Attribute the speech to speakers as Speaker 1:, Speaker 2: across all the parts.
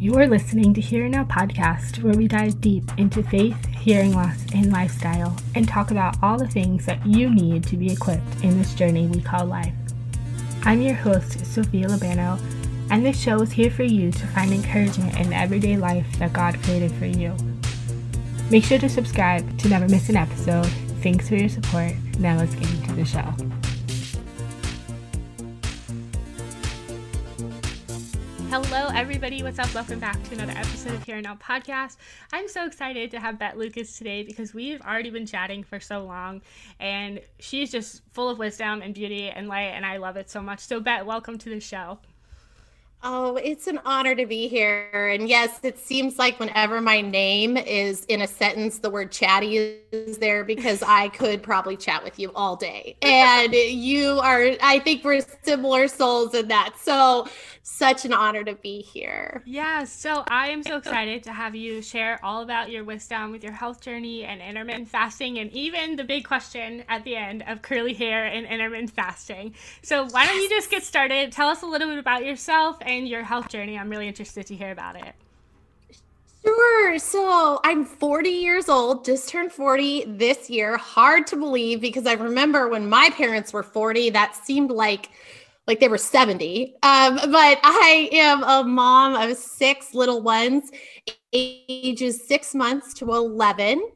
Speaker 1: You're listening to Here Now podcast, where we dive deep into faith, hearing loss, and lifestyle, and talk about all the things that you need to be equipped in this journey we call life. I'm your host, Sophia Labano, and this show is here for you to find encouragement in the everyday life that God created for you. Make sure to subscribe to never miss an episode. Thanks for your support. Now let's get into the show. Hello, everybody. What's up? Welcome back to another episode of Here and Now Podcast. I'm so excited to have Bet Lucas today because we've already been chatting for so long, and she's just full of wisdom and beauty and light, and I love it so much. So, Bet, welcome to the show.
Speaker 2: Oh, it's an honor to be here. And yes, it seems like whenever my name is in a sentence, the word chatty is there because I could probably chat with you all day. And you are, I think we're similar souls in that. So, such an honor to be here.
Speaker 1: Yeah. So, I am so excited to have you share all about your wisdom with your health journey and intermittent fasting, and even the big question at the end of curly hair and intermittent fasting. So, why don't you just get started? Tell us a little bit about yourself and your health journey. I'm really interested to hear about it.
Speaker 2: Sure. So I'm 40 years old, just turned 40 this year. Hard to believe because I remember when my parents were 40, that seemed like like they were 70. Um, but I am a mom of six little ones, ages six months to 11.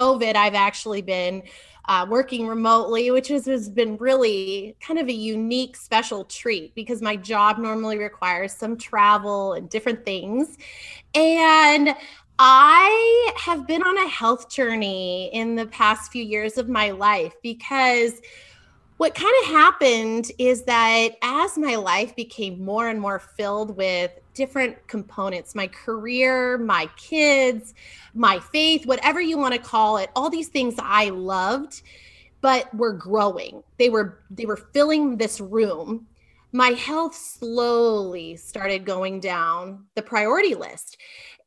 Speaker 2: COVID, I've actually been uh, working remotely, which has, has been really kind of a unique, special treat because my job normally requires some travel and different things. And I have been on a health journey in the past few years of my life because what kind of happened is that as my life became more and more filled with different components my career, my kids, my faith, whatever you want to call it, all these things I loved but were growing. They were they were filling this room. My health slowly started going down the priority list.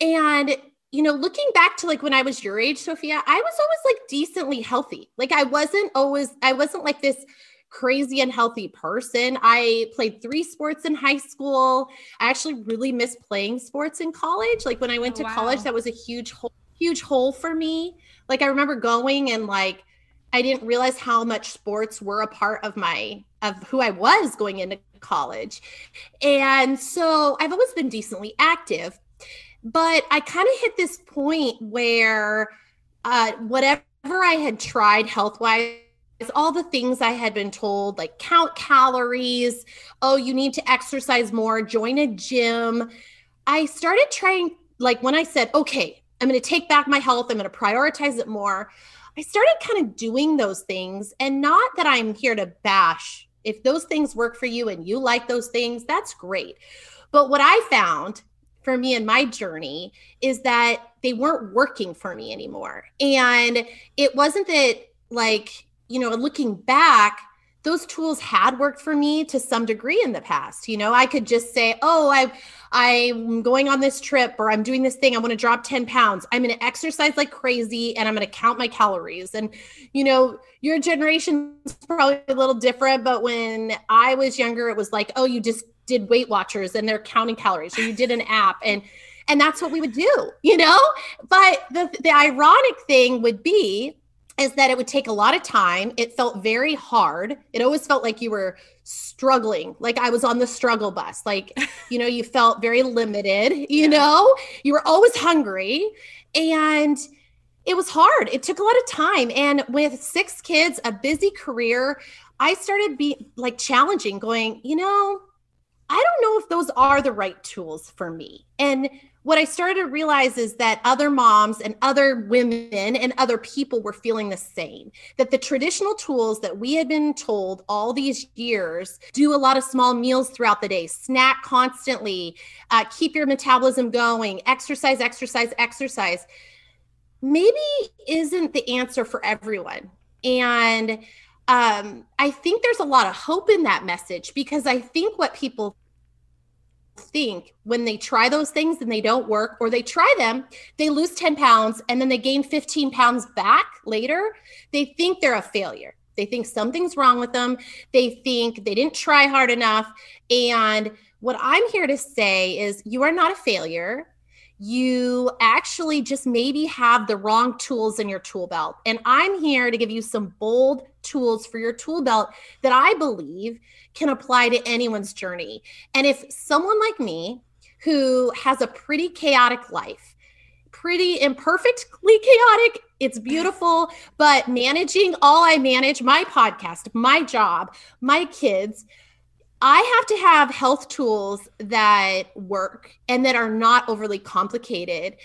Speaker 2: And you know, looking back to like when I was your age, Sophia, I was always like decently healthy. Like I wasn't always, I wasn't like this crazy unhealthy person. I played three sports in high school. I actually really miss playing sports in college. Like when I went oh, to wow. college, that was a huge hole, huge hole for me. Like I remember going and like I didn't realize how much sports were a part of my of who I was going into college. And so I've always been decently active, but I kind of hit this point where uh, whatever I had tried health wise all the things I had been told, like count calories, oh, you need to exercise more, join a gym. I started trying, like when I said, okay, I'm going to take back my health, I'm going to prioritize it more. I started kind of doing those things. And not that I'm here to bash. If those things work for you and you like those things, that's great. But what I found for me in my journey is that they weren't working for me anymore. And it wasn't that like you know, looking back, those tools had worked for me to some degree in the past. You know, I could just say, "Oh, I I'm going on this trip or I'm doing this thing. I want to drop 10 pounds. I'm going to exercise like crazy and I'm going to count my calories." And you know, your generation's probably a little different, but when I was younger, it was like, "Oh, you just did Weight Watchers and they're counting calories." Or you did an app and and that's what we would do, you know? But the the ironic thing would be is that it would take a lot of time. It felt very hard. It always felt like you were struggling, like I was on the struggle bus. Like, you know, you felt very limited, you yeah. know, you were always hungry. And it was hard. It took a lot of time. And with six kids, a busy career, I started be like challenging, going, you know, I don't know if those are the right tools for me. And what I started to realize is that other moms and other women and other people were feeling the same. That the traditional tools that we had been told all these years do a lot of small meals throughout the day, snack constantly, uh, keep your metabolism going, exercise, exercise, exercise, maybe isn't the answer for everyone. And um, I think there's a lot of hope in that message because I think what people think when they try those things and they don't work, or they try them, they lose 10 pounds and then they gain 15 pounds back later, they think they're a failure. They think something's wrong with them. They think they didn't try hard enough. And What I'm here to say is you are not a failure. You actually just maybe have the wrong tools in your tool belt. And I'm here to give you some bold tools for your tool belt that I believe can apply to anyone's journey. And if someone like me, who has a pretty chaotic life, pretty imperfectly chaotic. It's beautiful, but managing all I manage my podcast, my job, my kids. I have to have health tools that work and that are not overly complicated.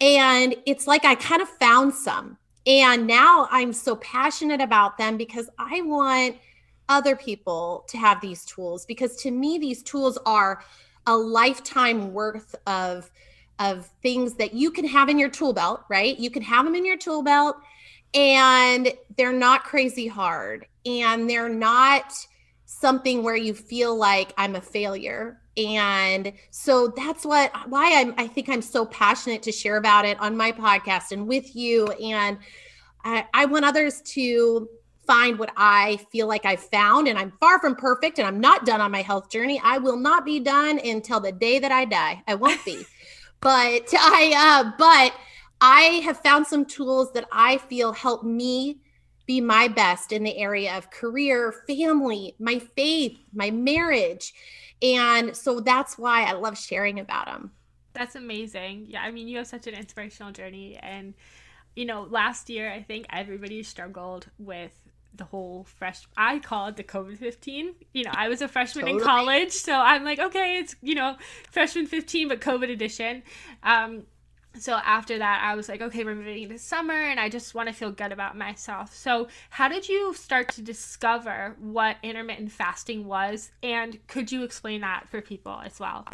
Speaker 2: And it's like I kind of found some. And now I'm so passionate about them because I want other people to have these tools because to me, these tools are a lifetime worth of of things that you can have in your tool belt, right? You can have them in your tool belt and they're not crazy hard and they're not something where you feel like I'm a failure. And so that's what why I'm I think I'm so passionate to share about it on my podcast and with you. And I, I want others to find what I feel like I've found. And I'm far from perfect and I'm not done on my health journey. I will not be done until the day that I die. I won't be but I uh, but I have found some tools that I feel help me be my best in the area of career, family, my faith, my marriage. And so that's why I love sharing about them.
Speaker 1: That's amazing. Yeah, I mean, you have such an inspirational journey. And, you know, last year, I think everybody struggled with the whole fresh I call it the COVID 15. You know, I was a freshman totally. in college, so I'm like, okay, it's, you know, freshman 15 but COVID edition. Um so after that, I was like, okay, we're moving into summer and I just want to feel good about myself. So, how did you start to discover what intermittent fasting was? And could you explain that for people as well?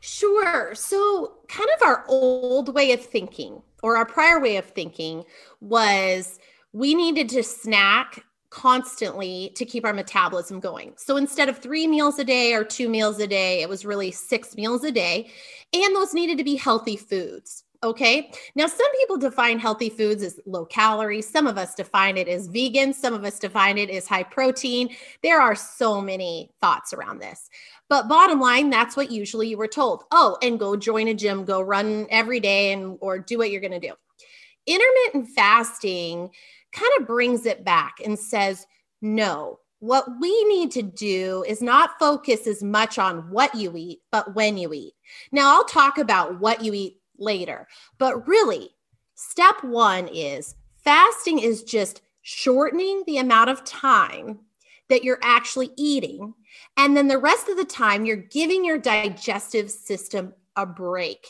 Speaker 2: Sure. So, kind of our old way of thinking or our prior way of thinking was we needed to snack constantly to keep our metabolism going. So instead of three meals a day or two meals a day, it was really six meals a day. And those needed to be healthy foods. Okay. Now, some people define healthy foods as low calorie. Some of us define it as vegan. Some of us define it as high protein. There are so many thoughts around this. But bottom line, that's what usually you were told. Oh, and go join a gym, go run every day and or do what you're going to do. Intermittent fasting kind of brings it back and says, no, what we need to do is not focus as much on what you eat, but when you eat. Now, I'll talk about what you eat later, but really, step one is fasting is just shortening the amount of time that you're actually eating. And then the rest of the time, you're giving your digestive system a break.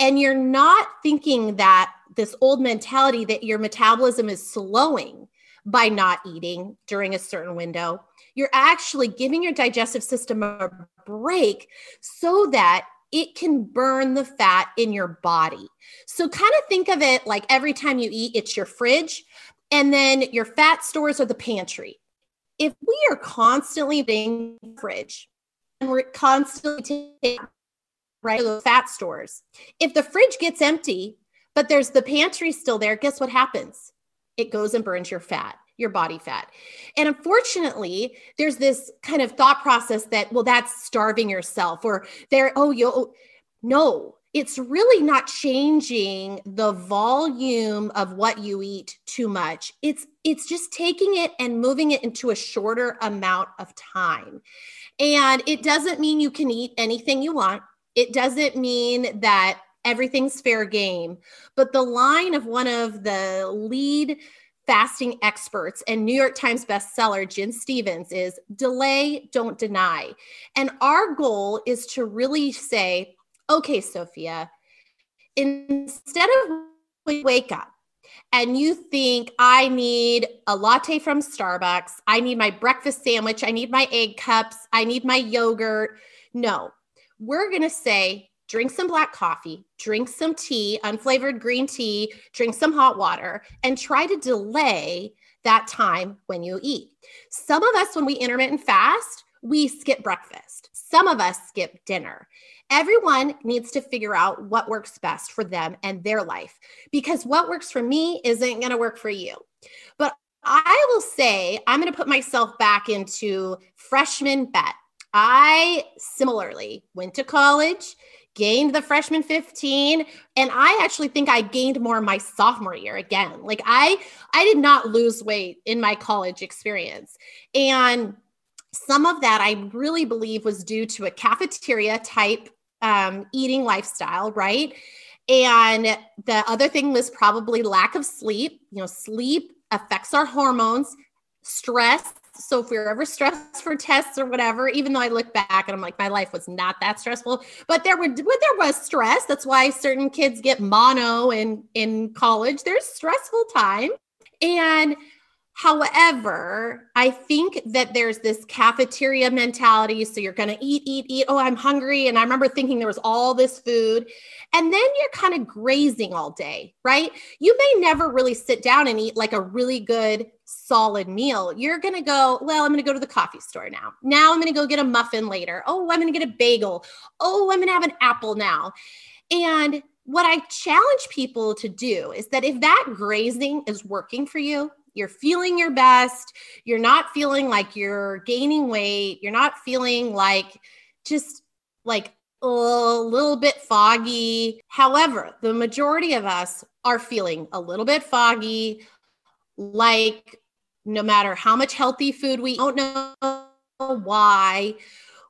Speaker 2: And you're not thinking that this old mentality that your metabolism is slowing by not eating during a certain window. You're actually giving your digestive system a break so that it can burn the fat in your body. So, kind of think of it like every time you eat, it's your fridge, and then your fat stores are the pantry. If we are constantly being fridge and we're constantly taking right the fat stores, if the fridge gets empty, but there's the pantry still there. Guess what happens? It goes and burns your fat, your body fat. And unfortunately, there's this kind of thought process that, well, that's starving yourself or there, oh, you, no, it's really not changing the volume of what you eat too much it's it's just taking it and moving it into a shorter amount of time and it doesn't mean you can eat anything you want it doesn't mean that everything's fair game. But the line of one of the lead fasting experts and New York Times bestseller, Gin Stephens is delay, don't deny. And our goal is to really say, okay, Sophia, instead of we wake up and you think, I need a latte from Starbucks, I need my breakfast sandwich, I need my egg cups, I need my yogurt. No, we're going to say, drink some black coffee, drink some tea, unflavored green tea, drink some hot water, and try to delay that time when you eat. Some of us, when we intermittent fast, we skip breakfast. Some of us skip dinner. Everyone needs to figure out what works best for them and their life because what works for me isn't going to work for you. But I will say, I'm going to put myself back into freshman Bet. I similarly went to college, gained the freshman 15 and i actually think i gained more my sophomore year again. Like i i did not lose weight in my college experience. And some of that i really believe was due to a cafeteria type um, eating lifestyle right? And the other thing was probably lack of sleep. You know sleep affects our hormones. Stress so if we are ever stressed for tests or whatever, even though I look back and I'm like, my life was not that stressful, but there were there was stress. That's why certain kids get mono in in college. There's stressful time. And However, I think that there's this cafeteria mentality. So you're going to eat, eat, eat. Oh, I'm hungry. And I remember thinking there was all this food. And then you're kind of grazing all day, right? You may never really sit down and eat like a really good, solid meal. You're going to go, well, I'm going to go to the coffee store now. Now I'm going to go get a muffin later. Oh, I'm going to get a bagel. Oh, I'm going to have an apple now. And what I challenge people to do is that if that grazing is working for you, you're feeling your best. You're not feeling like you're gaining weight. You're not feeling like just like a little bit foggy. However, the majority of us are feeling a little bit foggy, like no matter how much healthy food we don't know why.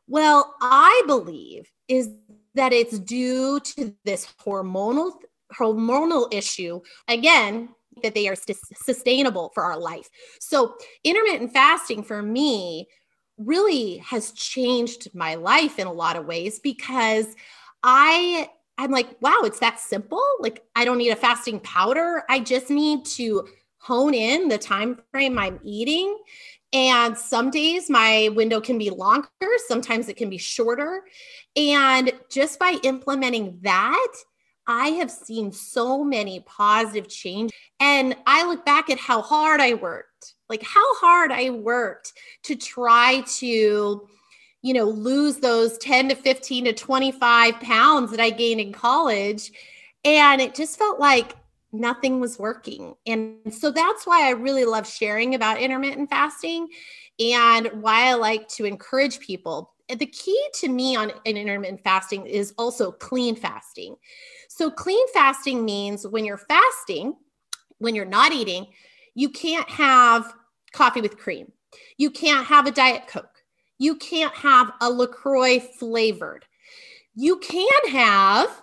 Speaker 2: Well, I believe is that it's due to this hormonal hormonal issue. Again, that they are sustainable for our life. So, intermittent fasting for me really has changed my life in a lot of ways because I I'm like, wow, it's that simple. Like I don't need a fasting powder. I just need to hone in the time frame I'm eating. And some days my window can be longer, sometimes it can be shorter. And just by implementing that, I have seen so many positive change. And I look back at how hard I worked, like how hard I worked to try to, you know, lose those 10 to 15 to 25 pounds that I gained in college. And it just felt like nothing was working. And so that's why I really love sharing about intermittent fasting and why I like to encourage people. The key to me on intermittent fasting is also clean fasting. So, clean fasting means when you're fasting, when you're not eating, you can't have coffee with cream. You can't have a Diet Coke. You can't have a LaCroix flavored. You can have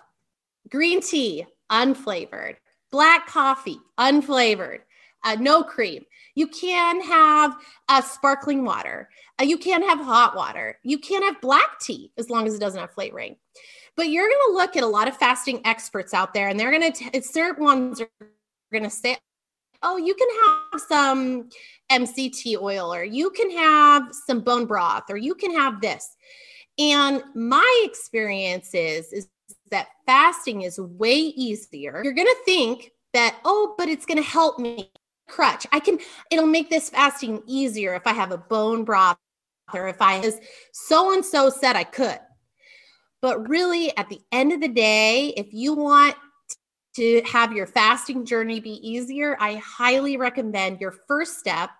Speaker 2: green tea, unflavored, black coffee, unflavored, uh, no cream. You can have uh, sparkling water. Uh, you can have hot water. You can have black tea as long as it doesn't have flavoring. But you're going to look at a lot of fasting experts out there, and they're going to, certain ones are going to say, oh, you can have some MCT oil, or you can have some bone broth, or you can have this. And my experience is, is that fasting is way easier. You're going to think that, oh, but it's going to help me crutch. I can, it'll make this fasting easier if I have a bone broth or if I, as so and so said I could. But really, at the end of the day, if you want to have your fasting journey be easier, I highly recommend your first step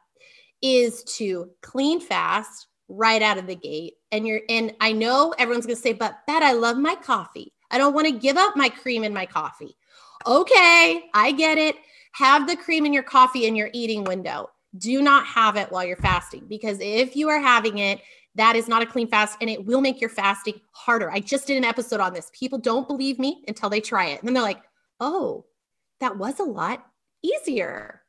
Speaker 2: is to clean fast right out of the gate. And you're and I know everyone's gonna say, but that I love my coffee. I don't want to give up my cream in my coffee. Okay, I get it. Have the cream in your coffee in your eating window. Do not have it while you're fasting because if you are having it, that is not a clean fast and it will make your fasting harder. I just did an episode on this. People don't believe me until they try it. And then they're like, oh, that was a lot easier.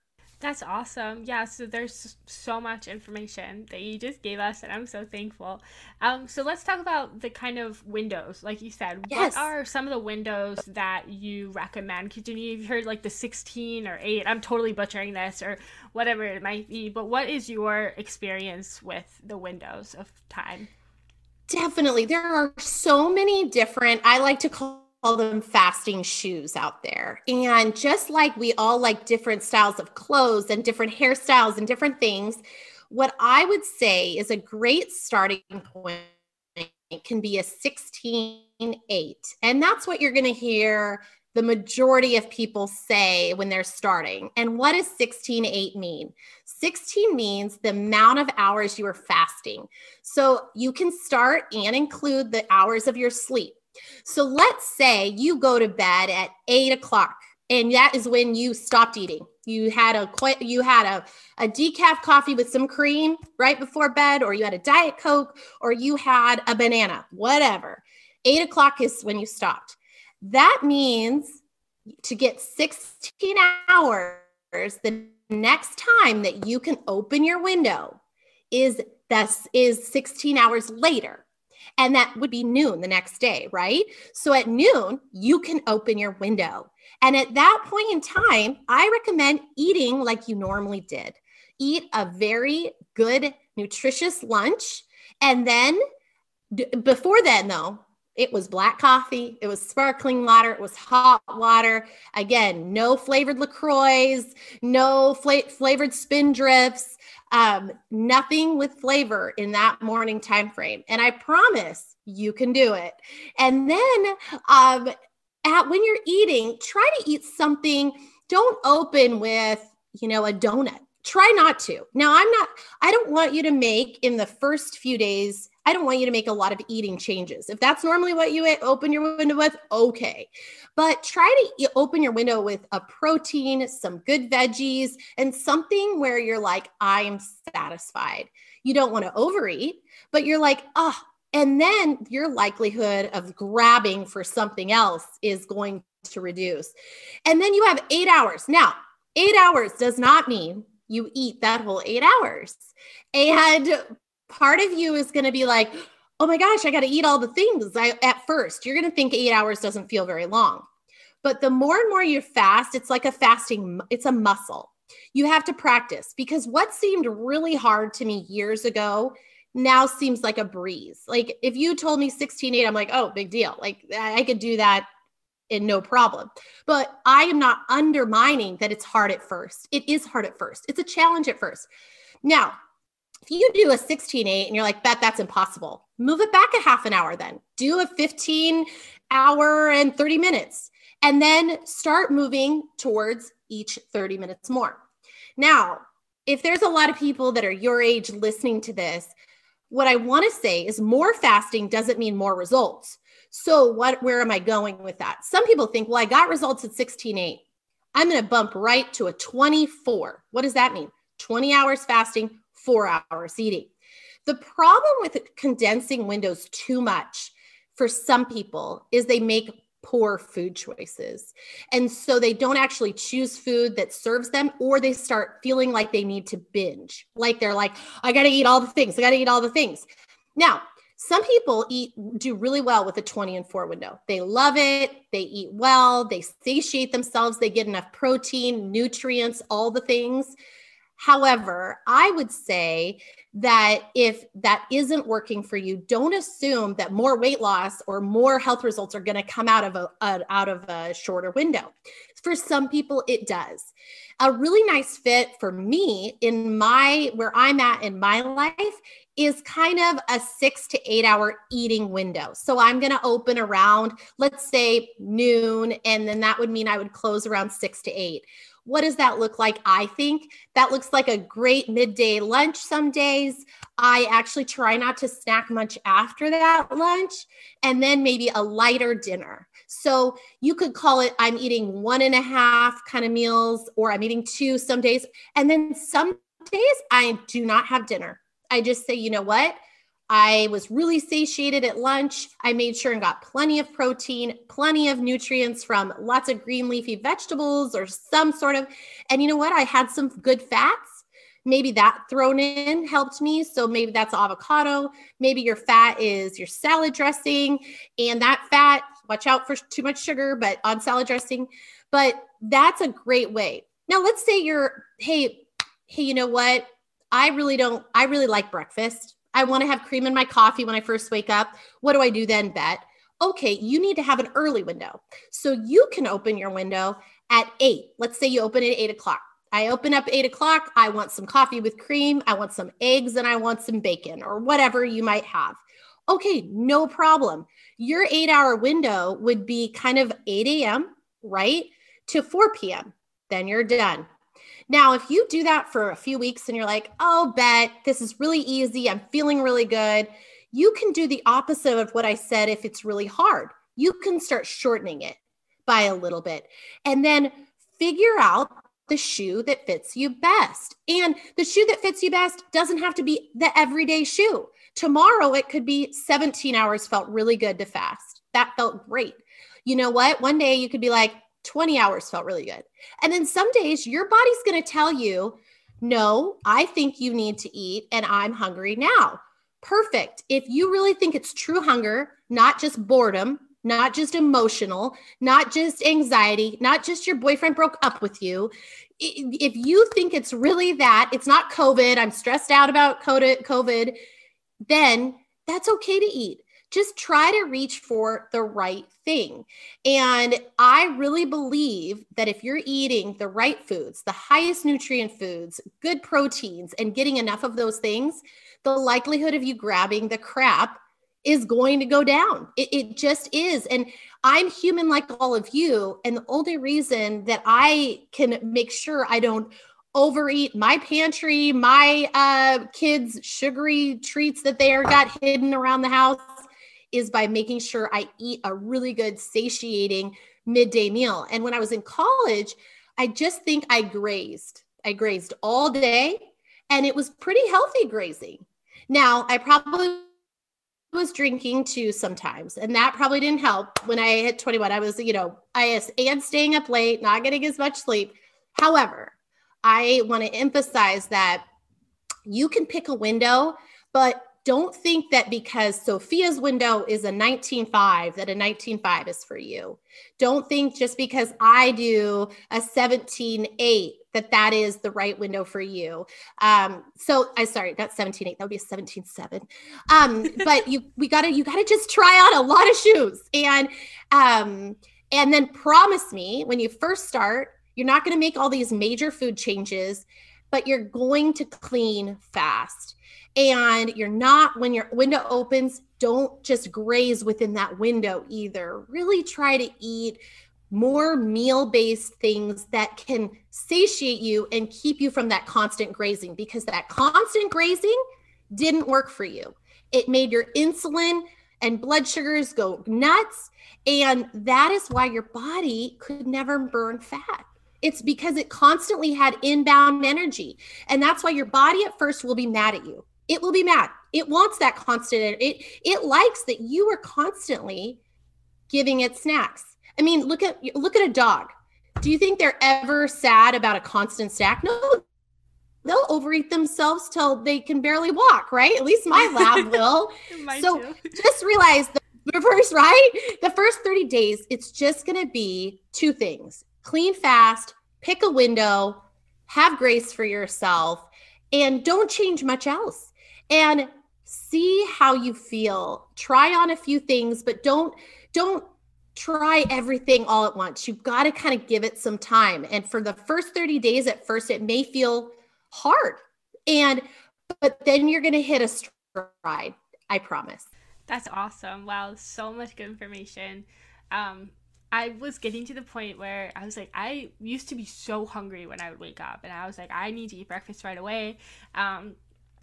Speaker 1: That's awesome. Yeah, so there's so much information that you just gave us, and I'm so thankful. Um, so let's talk about the kind of windows, like you said. Yes. What are some of the windows that you recommend? Because you've heard like the 16 or 8. I'm totally butchering this, or whatever it might be. But what is your experience with the windows of time?
Speaker 2: Definitely, there are so many different. I like to call call them fasting shoes out there. And just like we all like different styles of clothes and different hairstyles and different things, what I would say is a great starting point can be a 16 8. And that's what you're going to hear the majority of people say when they're starting. And what does 16 8 mean? 16 means the amount of hours you are fasting. So you can start and include the hours of your sleep. So let's say you go to bed at eight o'clock, and that is when you stopped eating. You had a you had a, a decaf coffee with some cream right before bed, or you had a diet coke, or you had a banana, whatever. Eight o'clock is when you stopped. That means to get 16 hours, the next time that you can open your window is that is 16 hours later. And that would be noon the next day, right? So at noon, you can open your window. And at that point in time, I recommend eating like you normally did. Eat a very good, nutritious lunch. And then before then, though, it was black coffee, it was sparkling water, it was hot water. Again, no flavored LaCroix, no fla- flavored Spindrifts, um, nothing with flavor in that morning time frame. And I promise you can do it. And then um, at when you're eating, try to eat something. Don't open with, you know, a donut. Try not to. Now, I'm not, I don't want you to make in the first few days I don't want you to make a lot of eating changes. If that's normally what you open your window with, okay. But try to open your window with a protein, some good veggies, and something where you're like, I'm satisfied. You don't want to overeat, but you're like, oh, and then your likelihood of grabbing for something else is going to reduce. And then you have eight hours. Now, eight hours does not mean you eat that whole eight hours. And part of you is going to be like, oh my gosh, I got to eat all the things. I, at first, you're going to think eight hours doesn't feel very long. But the more and more you fast, it's like a fasting, it's a muscle. You have to practice because what seemed really hard to me years ago now seems like a breeze. Like if you told me 16, 8, I'm like, oh, big deal. Like I could do that in no problem. But I am not undermining that it's hard at first. It is hard at first. It's a challenge at first. Now, if you do a 16 8 and you're like, bet that's impossible, move it back a half an hour then. Do a 15 hour and 30 minutes, and then start moving towards each 30 minutes more. Now, if there's a lot of people that are your age listening to this, what I want to say is more fasting doesn't mean more results. So what where am I going with that? Some people think, well, I got results at 16.8. I'm going to bump right to a 24. What does that mean? 20 hours fasting, four hours eating. The problem with condensing windows too much for some people is they make poor food choices. And so they don't actually choose food that serves them, or they start feeling like they need to binge. Like they're like, I got to eat all the things. I got to eat all the things. Now, some people eat do really well with a 20 and 4 window. They love it. They eat well. They satiate themselves. They get enough protein, nutrients, all the things. However, I would say that if that isn't working for you, don't assume that more weight loss or more health results are going to come out of a, a, out of a shorter window. For some people, it does. A really nice fit for me in my where I'm at in my life is kind of a six to eight hour eating window. So I'm going to open around, let's say noon, and then that would mean I would close around six to eight what does that look like? I think that looks like a great midday lunch some days. I actually try not to snack much after that lunch and then maybe a lighter dinner. So you could call it I'm eating one and a half kind of meals, or I'm eating two some days. And then some days I do not have dinner. I just say, you know what? I was really satiated at lunch. I made sure and got plenty of protein, plenty of nutrients from lots of green leafy vegetables or some sort of. And you know what? I had some good fats. Maybe that thrown in helped me. So maybe that's avocado. Maybe your fat is your salad dressing. And that fat, watch out for too much sugar, but on salad dressing. But that's a great way. Now, let's say you're, hey, hey, you know what? I really don't, I really like breakfast. I want to have cream in my coffee when I first wake up. What do I do then, Bet? Okay, you need to have an early window. So you can open your window at eight. Let's say you open at eight o'clock. I open up eight o'clock. I want some coffee with cream. I want some eggs and I want some bacon or whatever you might have. Okay, no problem. Your eight hour window would be kind of 8 a.m. right? To 4 p.m. Then you're done. Now, if you do that for a few weeks and you're like, oh, bet this is really easy, I'm feeling really good, you can do the opposite of what I said if it's really hard. You can start shortening it by a little bit and then figure out the shoe that fits you best. And the shoe that fits you best doesn't have to be the everyday shoe. Tomorrow, it could be 17 hours felt really good to fast. That felt great. You know what? One day you could be like, 20 hours felt really good. And then some days your body's going to tell you, no, I think you need to eat and I'm hungry now. Perfect. If you really think it's true hunger, not just boredom, not just emotional, not just anxiety, not just your boyfriend broke up with you. If you think it's really that, it's not COVID, I'm stressed out about COVID, then that's okay to eat. Just try to reach for the right thing. And I really believe that if you're eating the right foods, the highest nutrient foods, good proteins, and getting enough of those things, the likelihood of you grabbing the crap is going to go down. It, it, just is. And I'm human like all of you. And the only reason that I can make sure I don't overeat my pantry, my uh, kids' sugary treats that they are got hidden around the house is by making sure I eat a really good, satiating midday meal. And when I was in college, I just think I grazed. I grazed all day and it was pretty healthy grazing. Now, I probably was drinking too sometimes, and that probably didn't help when I hit 21. I was, you know, I and staying up late, not getting as much sleep. However, I want to emphasize that you can pick a window, but don't think that because Sophia's window is a 19.5 that a 19.5 is for you. Don't think just because I do a 17.8 that that is the right window for you. Um, so I sorry, that's 17.8. That would be a 17.7. Um, but you we gotta you gotta just try on a lot of shoes and um and then promise me when you first start, you're not gonna make all these major food changes, but you're going to clean fast and you're not when your window opens don't just graze within that window either. Really try to eat more meal based things that can satiate you and keep you from that constant grazing because that constant grazing didn't work for you. It made your insulin and blood sugars go nuts and that is why your body could never burn fat. It's because it constantly had inbound energy and that's why your body at first will be mad at you it will be mad. It wants that constant. It it likes that you are constantly giving it snacks. I mean, look at look at a dog. Do you think they're ever sad about a constant snack? No. They'll overeat themselves till they can barely walk, right? At least my lab will. so too. just realize the first, right? The first 30 days, it's just going to be two things clean fast, pick a window, have grace for yourself, and don't change much else and see how you feel. Try on a few things, but don't don't try everything all at once. You've got to kind of give it some time. And for the first 30 days at first it may feel hard. And but then you're going to hit a stride. I promise.
Speaker 1: That's awesome. Wow, so much good information. Um I was getting to the point where I was like, I used to be so hungry when I would wake up, and I was like, I need to eat breakfast right away. Um,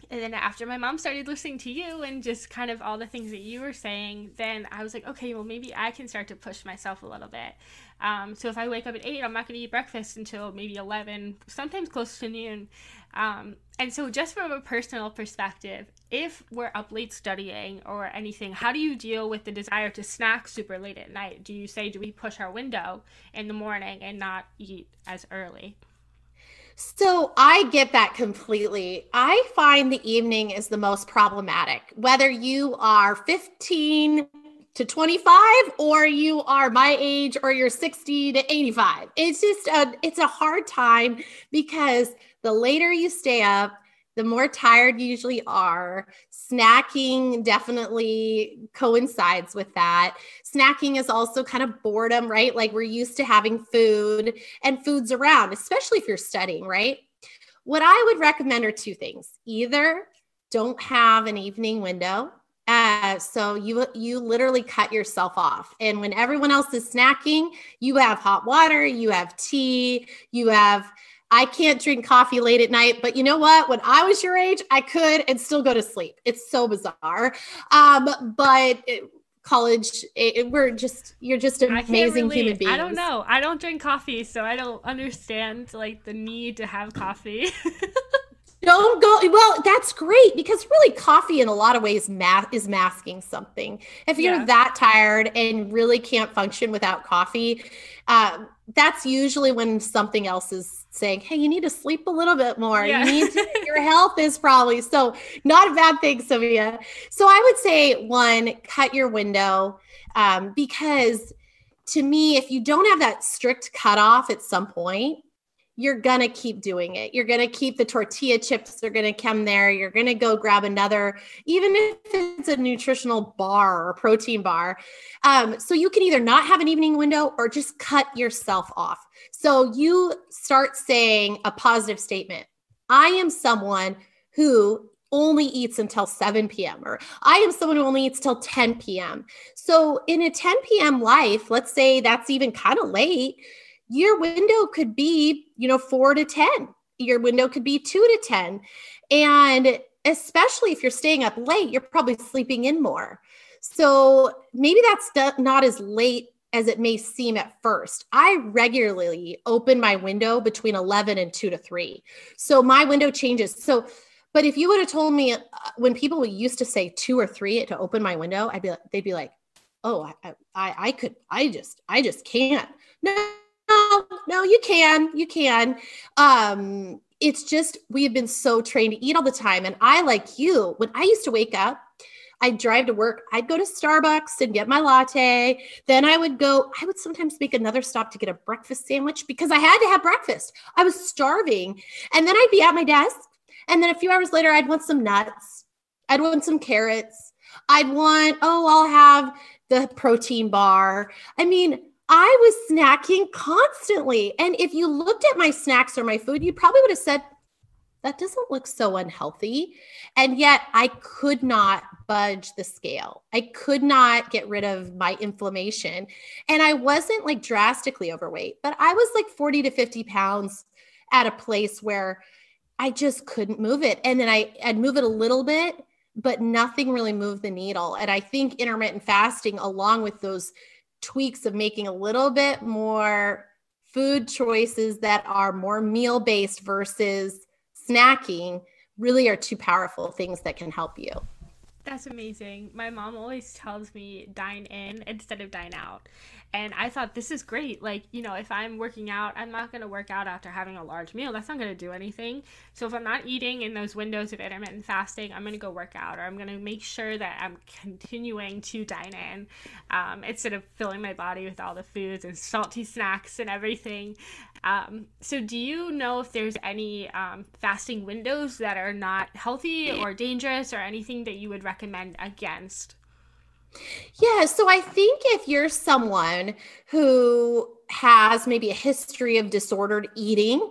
Speaker 1: and then after my mom started listening to you and just kind of all the things that you were saying, then I was like, okay, well, maybe I can start to push myself a little bit. Um, so if I wake up at 8, I'm not going to eat breakfast until maybe 11, sometimes close to noon. Um, and so, just from a personal perspective, if we're up late studying or anything, how do you deal with the desire to snack super late at night? Do you say, do we push our window in the morning and not eat as early?
Speaker 2: So I get that completely. I find the evening is the most problematic, whether you are 15 to 25 or you are my age or you're 60 to 85. It's just a it's a hard time because the later you stay up, the more tired you usually are. Snacking definitely coincides with that. Snacking is also kind of boredom, right? Like we're used to having food and food's around, especially if you're studying, right? What I would recommend are two things either don't have an evening window Uh, so you you literally cut yourself off, and when everyone else is snacking, you have hot water, you have tea, you have. I can't drink coffee late at night, but you know what? When I was your age, I could and still go to sleep. It's so bizarre. Um, but it, college it, we're just you're just an amazing human being
Speaker 1: i don't know i don't drink coffee so i don't understand like the need to have coffee
Speaker 2: don't go well that's great because really coffee in a lot of ways ma- is masking something if you're yeah. that tired and really can't function without coffee uh, that's usually when something else is saying hey you need to sleep a little bit more yeah. you need to, your health is probably so not a bad thing sylvia so i would say one cut your window um, because to me if you don't have that strict cutoff at some point you're gonna keep doing it. You're gonna keep the tortilla chips are gonna come there. You're gonna go grab another, even if it's a nutritional bar or protein bar. Um, so you can either not have an evening window or just cut yourself off. So you start saying a positive statement. I am someone who only eats until 7 p.m. or I am someone who only eats till 10 p.m. So in a 10 p.m. life, let's say that's even kind of late, your window could be, you know, four to 10. Your window could be two to 10. And especially if you're staying up late, you're probably sleeping in more. So maybe that's not as late as it may seem at first. I regularly open my window between 11 and 2 to 3. So my window changes. So, but if you would have told me uh, when people used to say 2 or 3 to open my window, I'd be like, they'd be like, oh, I, I, I could, I just, I just can't. No, no, you can. You can. Um, it's just we have been so trained to eat all the time. And I, like you, when I used to wake up, I'd drive to work. I'd go to Starbucks and get my latte. Then I would go, I would sometimes make another stop to get a breakfast sandwich because I had to have breakfast. I was starving. And then I'd be at my desk. And then a few hours later, I'd want some nuts. I'd want some carrots. I'd want, oh, I'll have the protein bar. I mean, I was snacking constantly. And if you looked at my snacks or my food, you probably would have said, that doesn't look so unhealthy. And yet I could not budge the scale. I could not get rid of my inflammation. And I wasn't like drastically overweight, but I was like 40 to 50 pounds at a place where I just couldn't move it. And then I, I'd move it a little bit, but nothing really moved the needle. And I think intermittent fasting, along with those tweaks of making a little bit more food choices that are more meal based versus snacking really are two powerful things that can help you.
Speaker 1: That's amazing. My mom always tells me dine in instead of dine out. And I thought this is great. Like, you know, if I'm working out, I'm not going to work out after having a large meal. That's not going to do anything. So if I'm not eating in those windows of intermittent fasting, I'm going to go work out or I'm going to make sure that I'm continuing to dine in um, instead of filling my body with all the foods and salty snacks and everything. Um, so do you know if there's any um, fasting windows that are not healthy or dangerous or anything that you would recommend against?
Speaker 2: Yeah. So I think if you're someone who has maybe a history of disordered eating,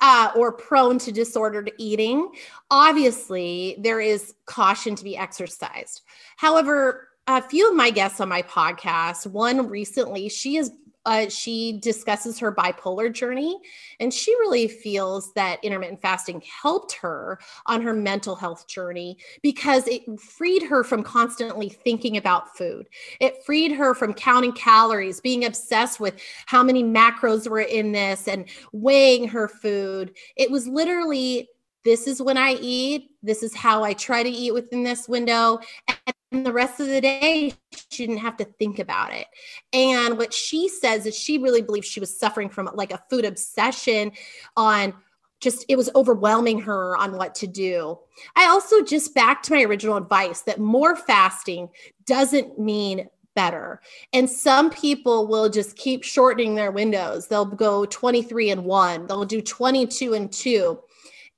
Speaker 2: uh, or prone to disordered eating, obviously there is caution to be exercised. However, a few of my guests on my podcast, one recently, she is uh, she discusses her bipolar journey, and she really feels that intermittent fasting helped her on her mental health journey because it freed her from constantly thinking about food. It freed her from counting calories, being obsessed with how many macros were in this, and weighing her food. It was literally this is when I eat. This is how I try to eat within this window. And the rest of the day, she didn't have to think about it. And what she says is she really believes she was suffering from like a food obsession on just it was overwhelming her on what to do. I also just back to my original advice that more fasting doesn't mean better. And some people will just keep shortening their windows. They'll go 23 and 1, they'll do 22 and 2.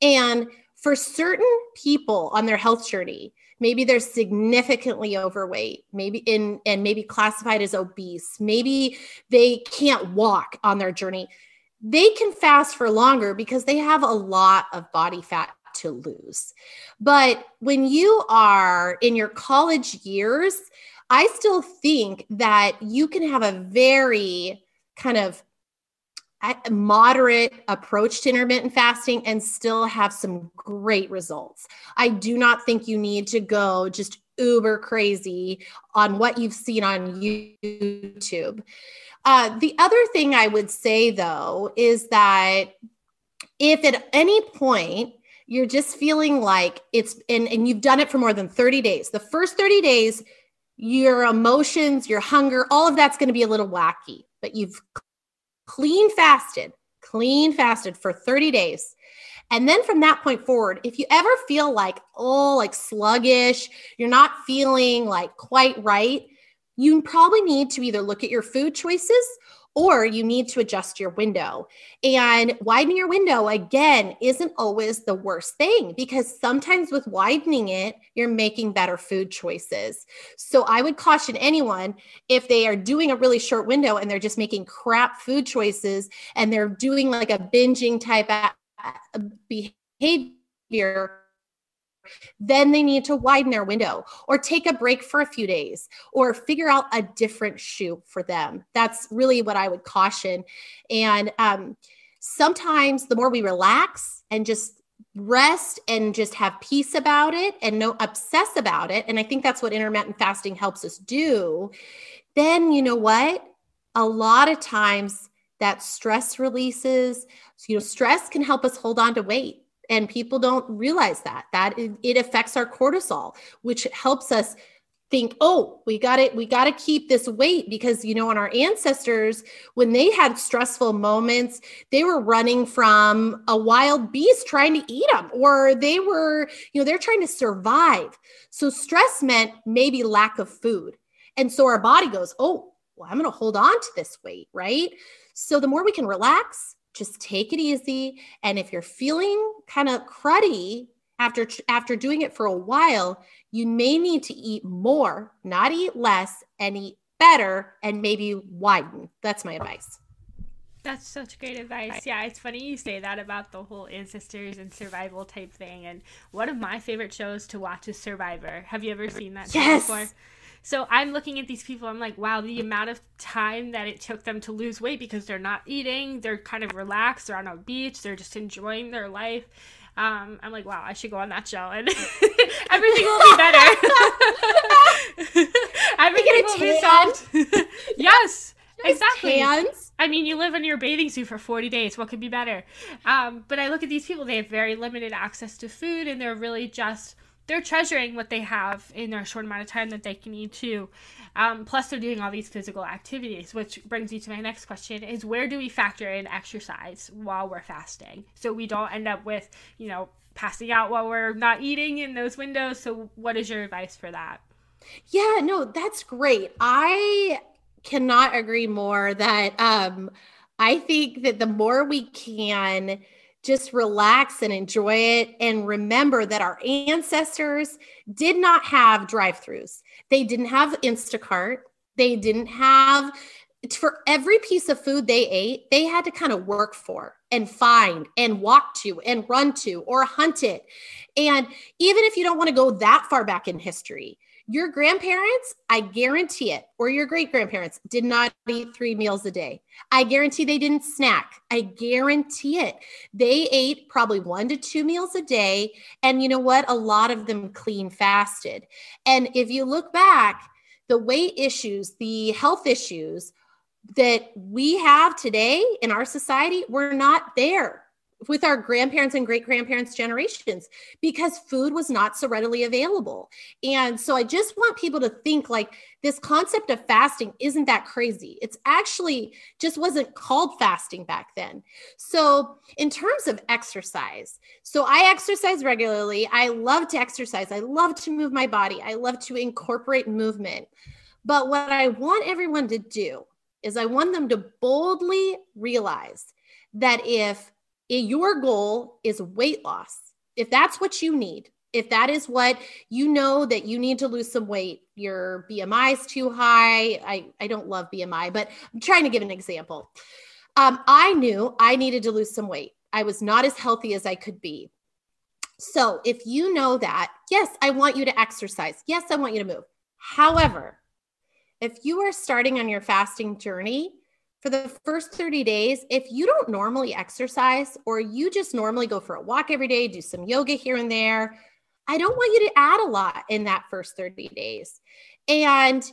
Speaker 2: And for certain people on their health journey, maybe they're significantly overweight, maybe in and maybe classified as obese, maybe they can't walk on their journey. They can fast for longer because they have a lot of body fat to lose. But when you are in your college years, I still think that you can have a very kind of moderate approach to intermittent fasting and still have some great results. I do not think you need to go just uber crazy on what you've seen on YouTube. Uh, the other thing I would say though is that if at any point you're just feeling like it's and, and you've done it for more than 30 days, the first 30 days, your emotions, your hunger, all of that's going to be a little wacky, but you've clean fasted, clean fasted for 30 days. And then from that point forward, if you ever feel like, oh, like sluggish, you're not feeling like quite right, you probably need to either look at your food choices or you need to adjust your window. And widening your window, again, isn't always the worst thing because sometimes with widening it, you're making better food choices. So I would caution anyone if they are doing a really short window and they're just making crap food choices and they're doing like a binging type behavior then they need to widen their window or take a break for a few days or figure out a different shoe for them. That's really what I would caution. And um, sometimes the more we relax and just rest and just have peace about it and no obsess about it, and I think that's what intermittent fasting helps us do, then you know what? A lot of times that stress releases. So, you know, stress can help us hold on to weight and people don't realize that that it, affects our cortisol which helps us think oh we got it we got to keep this weight because you know on our ancestors when they had stressful moments they were running from a wild beast trying to eat them or they were you know they're trying to survive. So stress meant maybe lack of food. And so our body goes oh well i'm going to hold on to this weight right? So the more we can relax just take it easy and if you're feeling kind of cruddy after after doing it for a while you may need to eat more not eat less and eat better and maybe widen that's my advice
Speaker 1: that's such great advice. Yeah, it's funny you say that about the whole ancestors and survival type thing. And one of my favorite shows to watch is Survivor. Have you ever seen that
Speaker 2: yes.
Speaker 1: before? So I'm looking at these people, I'm like, wow, the amount of time that it took them to lose weight because they're not eating, they're kind of relaxed, they're on a beach, they're just enjoying their life. Um, I'm like, wow, I should go on that show and everything will be better. everything will be solved. yes. exactly. Tans. I mean, you live in your bathing suit for 40 days. What could be better? Um, but I look at these people, they have very limited access to food and they're really just they're treasuring what they have in their short amount of time that they can eat too. Um, plus, they're doing all these physical activities, which brings me to my next question: is where do we factor in exercise while we're fasting, so we don't end up with you know passing out while we're not eating in those windows? So, what is your advice for that?
Speaker 2: Yeah, no, that's great. I cannot agree more that um, I think that the more we can just relax and enjoy it and remember that our ancestors did not have drive-throughs. They didn't have Instacart. They didn't have for every piece of food they ate, they had to kind of work for and find and walk to and run to or hunt it. And even if you don't want to go that far back in history, your grandparents, I guarantee it, or your great grandparents did not eat three meals a day. I guarantee they didn't snack. I guarantee it. They ate probably one to two meals a day. And you know what? A lot of them clean fasted. And if you look back, the weight issues, the health issues that we have today in our society were not there with our grandparents and great grandparents generations because food was not so readily available. And so I just want people to think like this concept of fasting isn't that crazy. It's actually just wasn't called fasting back then. So, in terms of exercise, so I exercise regularly. I love to exercise. I love to move my body. I love to incorporate movement. But what I want everyone to do is I want them to boldly realize that if your goal is weight loss, if that's what you need, if that is what you know that you need to lose some weight, your BMI is too high. I, I don't love BMI, but I'm trying to give an example. Um, I knew I needed to lose some weight. I was not as healthy as I could be. So if you know that, yes, I want you to exercise. Yes, I want you to move. However, if you are starting on your fasting journey, for the first 30 days, if you don't normally exercise or you just normally go for a walk every day, do some yoga here and there, I don't want you to add a lot in that first 30 days. And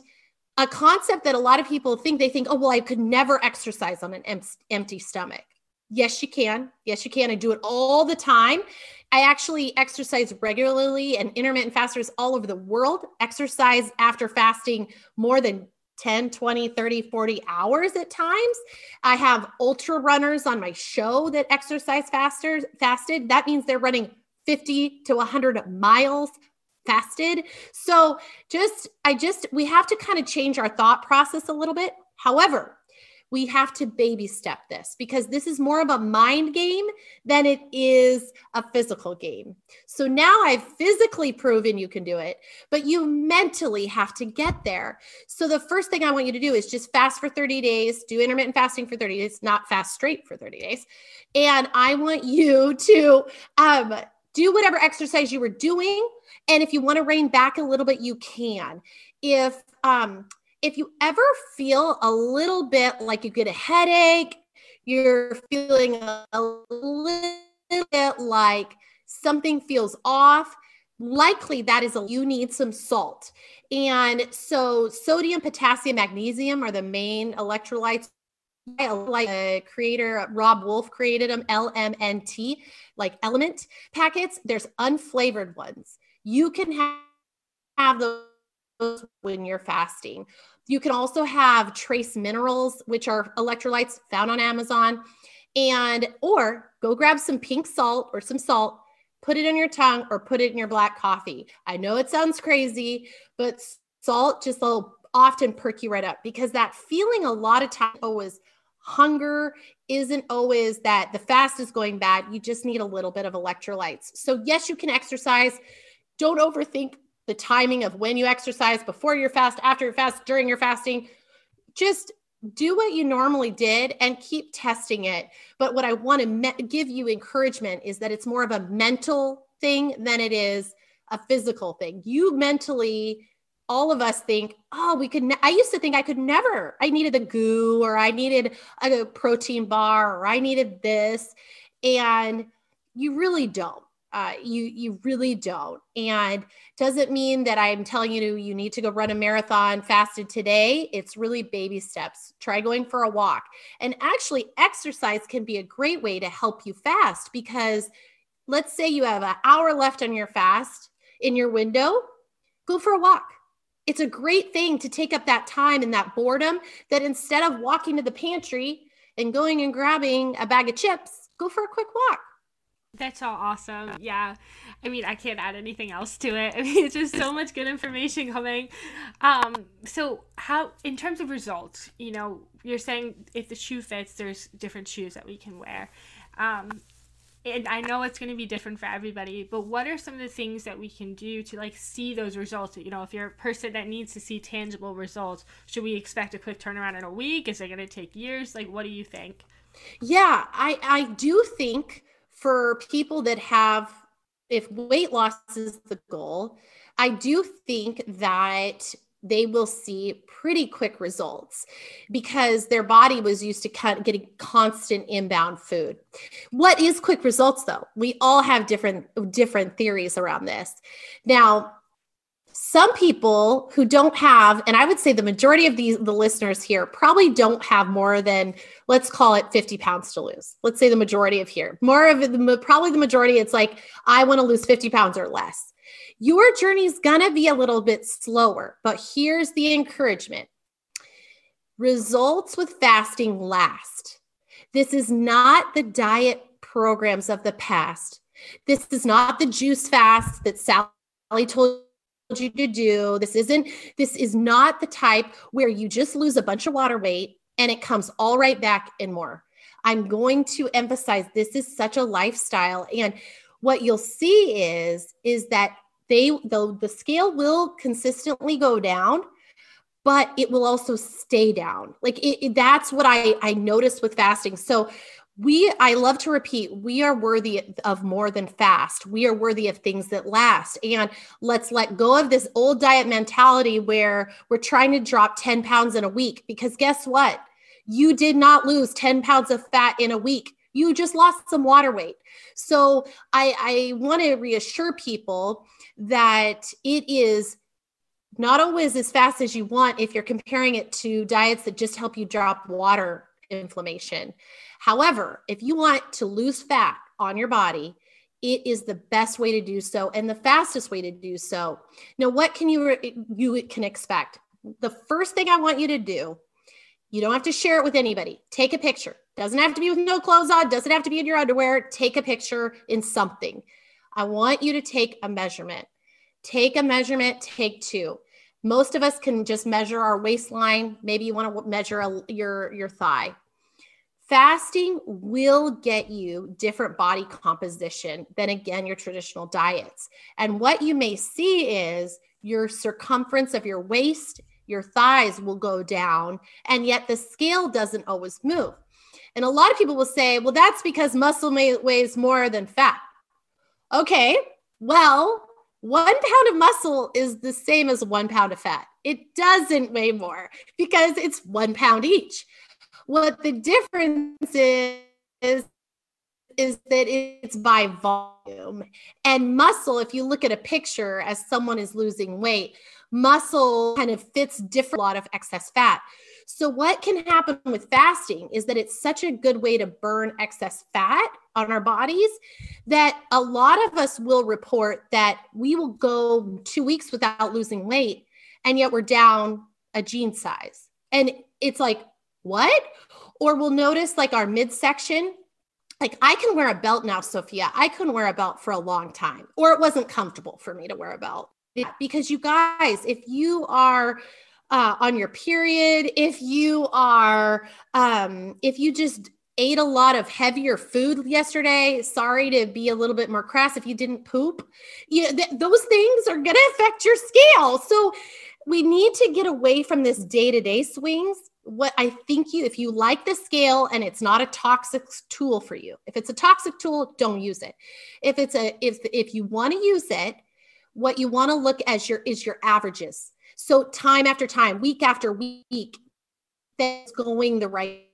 Speaker 2: a concept that a lot of people think they think, oh, well, I could never exercise on an em- empty stomach. Yes, you can. Yes, you can. I do it all the time. I actually exercise regularly, and intermittent fasters all over the world exercise after fasting more than 10, 20, 30, 40 hours at times. I have ultra runners on my show that exercise faster, fasted. That means they're running 50 to 100 miles fasted. So just, I just, we have to kind of change our thought process a little bit. However, we have to baby step this because this is more of a mind game than it is a physical game. So now I've physically proven you can do it, but you mentally have to get there. So the first thing I want you to do is just fast for 30 days, do intermittent fasting for 30 days, not fast straight for 30 days. And I want you to um, do whatever exercise you were doing. And if you want to rein back a little bit, you can. If um, if you ever feel a little bit like you get a headache, you're feeling a, little bit like something feels off, likely that is a you need some salt. And so sodium, potassium, magnesium are the main electrolytes. Like a creator Robb Wolf created them LMNT like element packets. There's unflavored ones. You can have, have those when you're fasting. You can also have trace minerals, which are electrolytes found on Amazon. And, or go grab some pink salt or some salt, put it on your tongue or put it in your black coffee. I know it sounds crazy, but salt just will often perk you right up because that feeling a lot of times always hunger isn't always that the fast is going bad. You just need a little bit of electrolytes. So, yes, you can exercise. Don't overthink the timing of when you exercise, before your fast, after your fast, during your fasting. Just do what you normally did and keep testing it. But what I want to me- give you encouragement is that it's more of a mental thing than it is a physical thing. You mentally, all of us think, oh, we could. Ne- I used to think I could never. I needed the goo or I needed a protein bar or I needed this. And you really don't uh, you you really don't. And doesn't mean that i'm telling you you need to go run a marathon fasted today? It's really baby steps. Try going for a walk. And actually exercise can be a great way to help you fast because let's say you have an hour left on your fast in your window go for a walk. It's a great thing to take up that time and that boredom that instead of walking to the pantry and going and grabbing a bag of chips go for a quick walk
Speaker 1: that's all awesome. Yeah. I mean, I can't add anything else to it. I mean, it's just so much good information coming. Um, so how in terms of results, you know, you're saying if the shoe fits, there's different shoes that we can wear. Um, and I know it's going to be different for everybody, but what are some of the things that we can do to like see those results? You know, if you're a person that needs to see tangible results, should we expect a quick turnaround in a week? Is it going to take years? Like, what do you think?
Speaker 2: Yeah, I I do think for people that have, if weight loss is the goal, I do think that they will see pretty quick results because their body was used to getting constant inbound food. What is quick results though? We all have different different theories around this. Now, some people who don't have and i would say the majority of these the listeners here probably don't have more than let's call it 50 pounds to lose. Let's say the majority of here. More of the probably the majority it's like i want to lose 50 pounds or less. Your journey's to be a little bit slower but here's the encouragement. Results with fasting last. This is not the diet programs of the past. This is not the juice fast that sally told you to do. This isn't, this is not the type where you just lose a bunch of water weight and it comes all right back and more. I'm going to emphasize this is such a lifestyle. And what you'll see is, is that they, the, the scale will consistently go down, but it will also stay down. Like it, it, that's what I, I noticed with fasting. So we i love to repeat we are worthy of more than fast. We are worthy of things that last. And let's let go of this old diet mentality where we're trying to drop 10 pounds in a week because guess what? You did not lose 10 pounds of fat in a week. You just lost some water weight. So i i want to reassure people that it is not always as fast as you want if you're comparing it to diets that just help you drop water inflammation However, if you want to lose fat on your body, it is the best way to do so and the fastest way to do so. Now, what can you you can expect? The first thing I want you to do, you don't have to share it with anybody. Take a picture. Doesn't have to be with no clothes on, doesn't have to be in your underwear. Take a picture in something. I want you to take a measurement. Take a measurement, take two. Most of us can just measure our waistline. Maybe you want to measure a, your your thigh. Fasting will get you different body composition than again your traditional diets. And what you may see is your circumference of your waist, your thighs will go down, and yet the scale doesn't always move. And a lot of people will say, well, that's because muscle weighs more than fat. Okay, well, one pound of muscle is the same as one pound of fat. It doesn't weigh more because it's one pound each. What the difference is, is that it's by volume. And muscle if you look at a picture as someone is losing weight muscle kind of fits different a lot of excess fat. So what can happen with fasting is that it's such a good way to burn excess fat on our bodies that a lot of us will report that we will go 2 weeks without losing weight and yet we're down a jean size. And it's like what? Or we'll notice like our midsection. Like I can wear a belt now, Sophia. I couldn't wear a belt for a long time, or it wasn't comfortable for me to wear a belt. Because you guys, if you are uh, on your period, if you are, um, if you just ate a lot of heavier food yesterday, sorry to be a little bit more crass, if you didn't poop, you know, th- those things are going to affect your scale. So we need to get away from this day to day swings what I think you, if you like the scale and it's not a toxic tool for you, if it's a toxic tool, don't use it. If it's a, if, if you want to use it, what you want to look as your, is your averages. So time after time, week after week, that's going the right.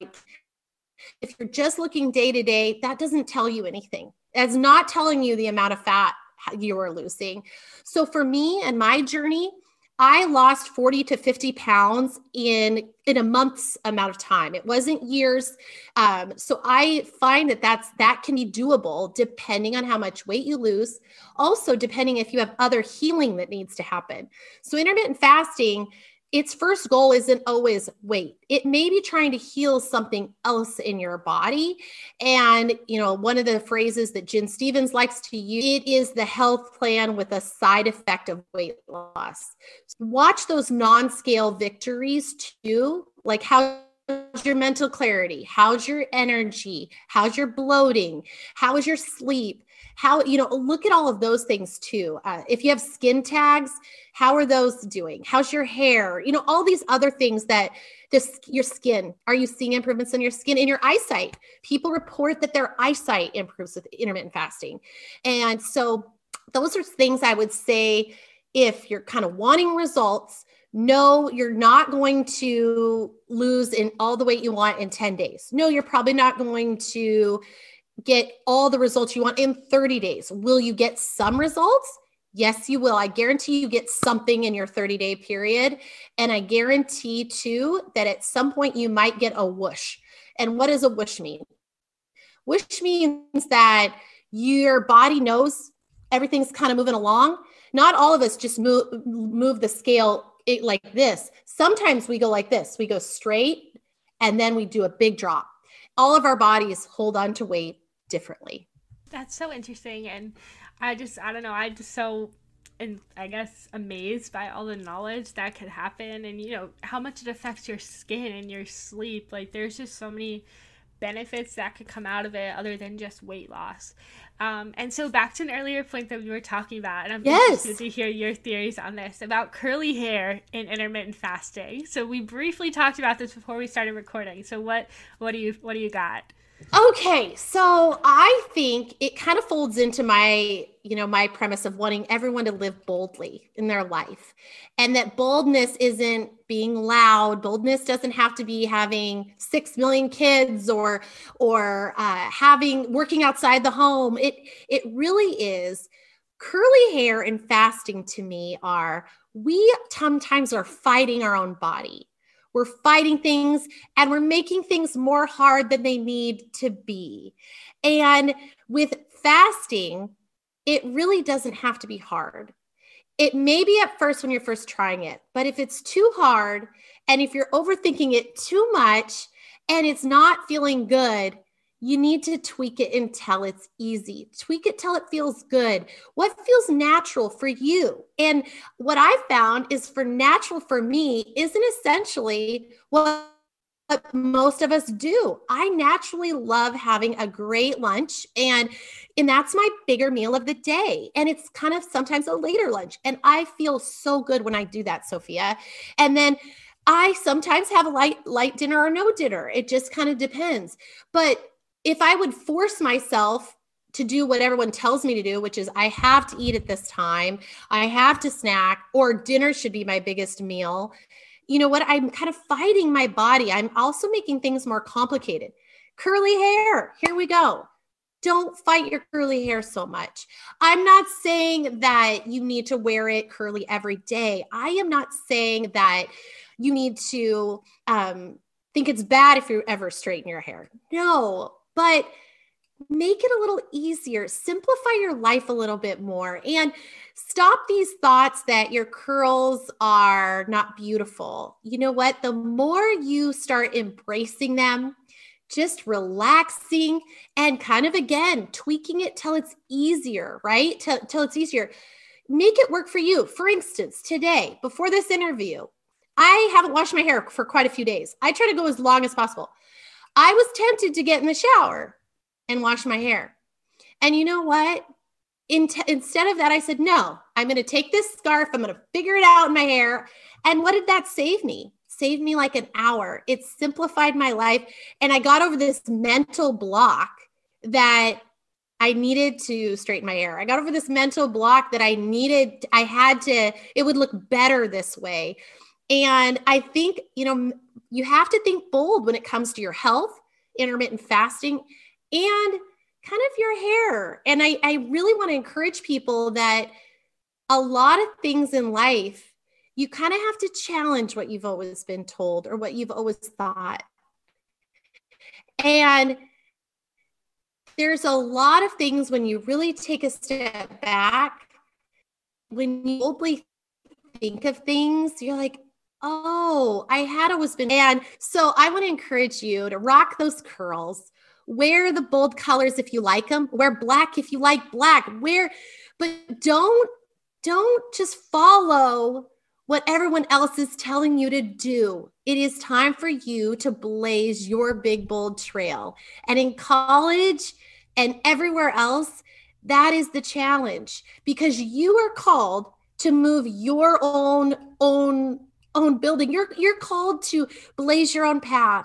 Speaker 2: If you're just looking day to day, that doesn't tell you anything. It's not telling you the amount of fat you are losing. So for me and my journey, I lost 40 to 50 pounds in in a month's amount of time. It wasn't years. Um, so I find that that's that can be doable depending on how much weight you lose. Also, depending if you have other healing that needs to happen. So intermittent fasting its first goal isn't always weight. It may be trying to heal something else in your body. And, you know, one of the phrases that Gin Stephens likes to use, it is the health plan with a side effect of weight loss. Watch those non-scale victories too, like how how's your mental clarity how's your energy how's your bloating how is your sleep how you know look at all of those things too. Uh, if you have skin tags how are those doing? How's your hair? You know all these other things that this your skin are you seeing improvements in your skin? In your eyesight people report that their eyesight improves with intermittent fasting. And so those are things i would say if you're kind of wanting results no, you're not going to lose in all the weight you want in 10 days. No, you're probably not going to get all the results you want in 30 days. Will you get some results? Yes, you will. I guarantee you get something in your 30 day period. And I guarantee too that at some point you might get a whoosh. And what does a whoosh mean? Whoosh means that your body knows everything's kind of moving along. Not all of us just move, move the scale like this. Sometimes we go like this we go straight and then we do a big drop. All of our bodies hold on to weight differently.
Speaker 1: That's so interesting. And I just, I don't know, I just so, and I guess amazed by all the knowledge that could happen and, you know, how much it affects your skin and your sleep. Like, there's just so many benefits that could come out of it other than just weight loss. Um, and so back to an earlier point that we were talking about, and I'm yes. interested to hear your theories on this about curly hair in intermittent fasting. So we briefly talked about this before we started recording. So what what do you what do you got?
Speaker 2: Okay, so I think it kind of folds into my, you know, my premise of wanting everyone to live boldly in their life. And that boldness isn't being loud. Boldness doesn't have to be having 6 million kids or or uh, having working outside the home. It it really is curly hair and fasting to me are we sometimes are fighting our own body we're fighting things and we're making things more hard than they need to be. And with fasting, it really doesn't have to be hard. It may be at first when you're first trying it, but if it's too hard and if you're overthinking it too much and it's not feeling good, you need to tweak it until it's easy. Tweak it till it feels good. What feels natural for you? And what I found is for natural for me isn't essentially what most of us do. I naturally love having a great lunch and and that's my bigger meal of the day and it's kind of sometimes a later lunch and I feel so good when I do that Sophia. And then I sometimes have a light light dinner or no dinner. It just kind of depends. But if I would force myself to do what everyone tells me to do, which is I have to eat at this time, I have to snack, or dinner should be my biggest meal. You know what? I'm kind of fighting my body. I'm also making things more complicated. Curly hair, here we go. Don't fight your curly hair so much. I'm not saying that you need to wear it curly every day. I am not saying that you need to um, think it's bad if you ever straighten your hair. No, but make it a little easier, simplify your life a little bit more, and stop these thoughts that your curls are not beautiful. You know what? The more you start embracing them, just relaxing and kind of again tweaking it till it's easier, right? Till, till it's easier. Make it work for you. For instance, today, before this interview, I haven't washed my hair for quite a few days. I try to go as long as possible. I was tempted to get in the shower and wash my hair. And you know what? In t- instead of that, I said, no, I'm going to take this scarf. I'm going to figure it out in my hair. And what did that save me? Saved me like an hour. It simplified my life. And I got over this mental block that I needed to straighten my hair. I got over this mental block that I needed, I had to, it would look better this way. And I think, you know, you have to think bold when it comes to your health, intermittent fasting, and kind of your hair. And I, I really want to encourage people that a lot of things in life, you kind of have to challenge what you've always been told or what you've always thought. And there's a lot of things when you really take a step back, when you boldly think of things, you're like, Oh, I had always been. And so I want to encourage you to rock those curls, wear the bold colors if you like them, wear black if you like black, wear, but don't, don't just follow what everyone else is telling you to do. It is time for you to blaze your big, bold trail. And in college and everywhere else, that is the challenge because you are called to move your own own own building. You're you're called to blaze your own path.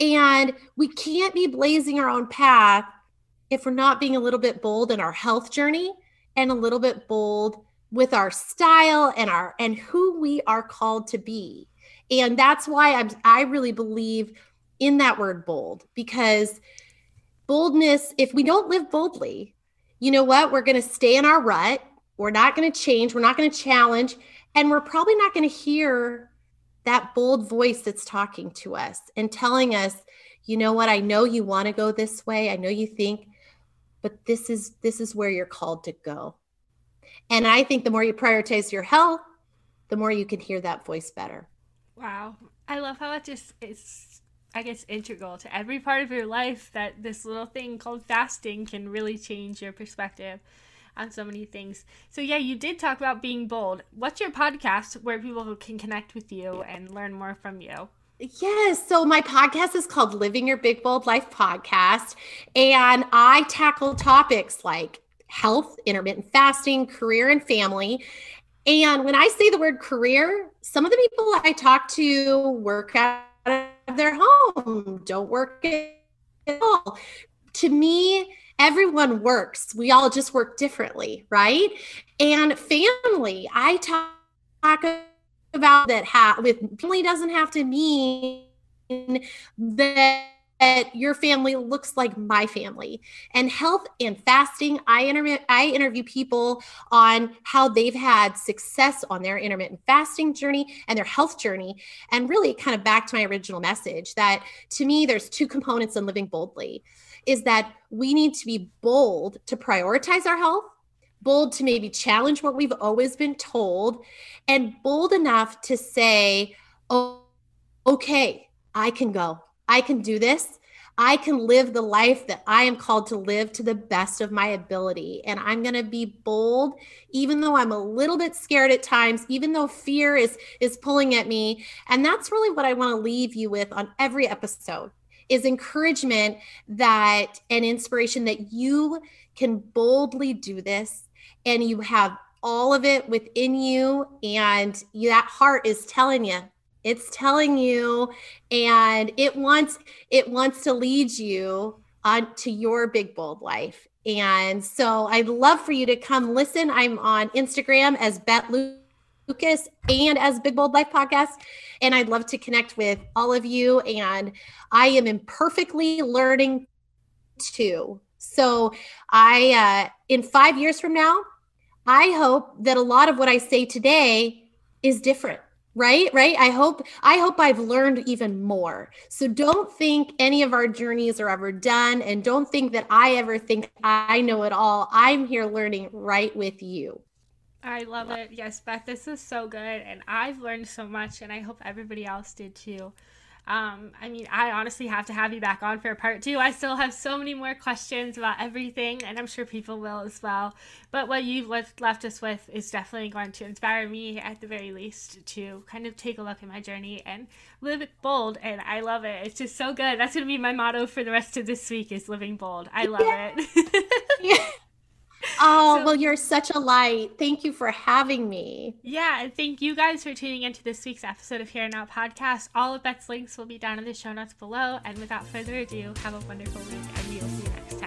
Speaker 2: And we can't be blazing our own path if we're not being a little bit bold in our health journey and a little bit bold with our style and our and who we are called to be. And that's why I'm I really believe in that word bold because boldness if we don't live boldly, you know what? We're going to stay in our rut. We're not going to change, we're not going to challenge and we're probably not going to hear that bold voice that's talking to us and telling us, you know what, I know you want to go this way. I know you think, but this is this is where you're called to go. And I think the more you prioritize your health, the more you can hear that voice better.
Speaker 1: Wow. I love how it just is I guess integral to every part of your life that this little thing called fasting can really change your perspective on so many things. So yeah, you did talk about being bold. What's your podcast where people can connect with you and learn more from you?
Speaker 2: Yes. So my podcast is called Living Your Big Bold Life Podcast. And I tackle topics like health, intermittent fasting, career, and family. And when I say the word career, some of the people I talk to work out of their home, don't work at all. to me, everyone works. We all just work differently, right? And family, I talk about that ha- with family doesn't have to mean that your family looks like my family and health and fasting i interview i interview people on how they've had success on their intermittent fasting journey and their health journey and really kind of back to my original message that to me there's two components in living boldly is that we need to be bold to prioritize our health bold to maybe challenge what we've always been told and bold enough to say oh okay i can go I can do this. I can live the life that I am called to live to the best of my ability. And I'm going to be bold, even though I'm a little bit scared at times, even though fear is, is pulling at me. And that's really what I want to leave you with on every episode is encouragement that and inspiration that you can boldly do this and you have all of it within you and that heart is telling you it's telling you and it wants it wants to lead you on to your big bold life. And so i'd love for you to come listen. I'm on instagram as beth lucas and as big bold life podcast and i'd love to connect with all of you and i am imperfectly learning too. So i uh, in five years from now i hope that a lot of what i say today is different right? Right? I hope i hope i've learned even more. So don't think any of our journeys are ever done and don't think that i ever think i know it all. I'm here learning right with you
Speaker 1: i love it yes beth this is so good and i've learned so much and i hope everybody else did too um, I mean, I honestly have to have you back on for part two. I still have so many more questions about everything, and I'm sure people will as well. But what you've left, left us with is definitely going to inspire me, at the very least, to kind of take a look at my journey and live bold. And I love it. It's just so good. That's going to be my motto for the rest of this week: is living bold. I love yeah. it.
Speaker 2: yeah. Oh, so, well, you're such a light. Thank you for having me.
Speaker 1: Yeah, and thank you guys for tuning into this week's episode of Here and Now podcast. All of Beth's links will be down in the show notes below. And without further ado, have a wonderful week, and we will see you next time.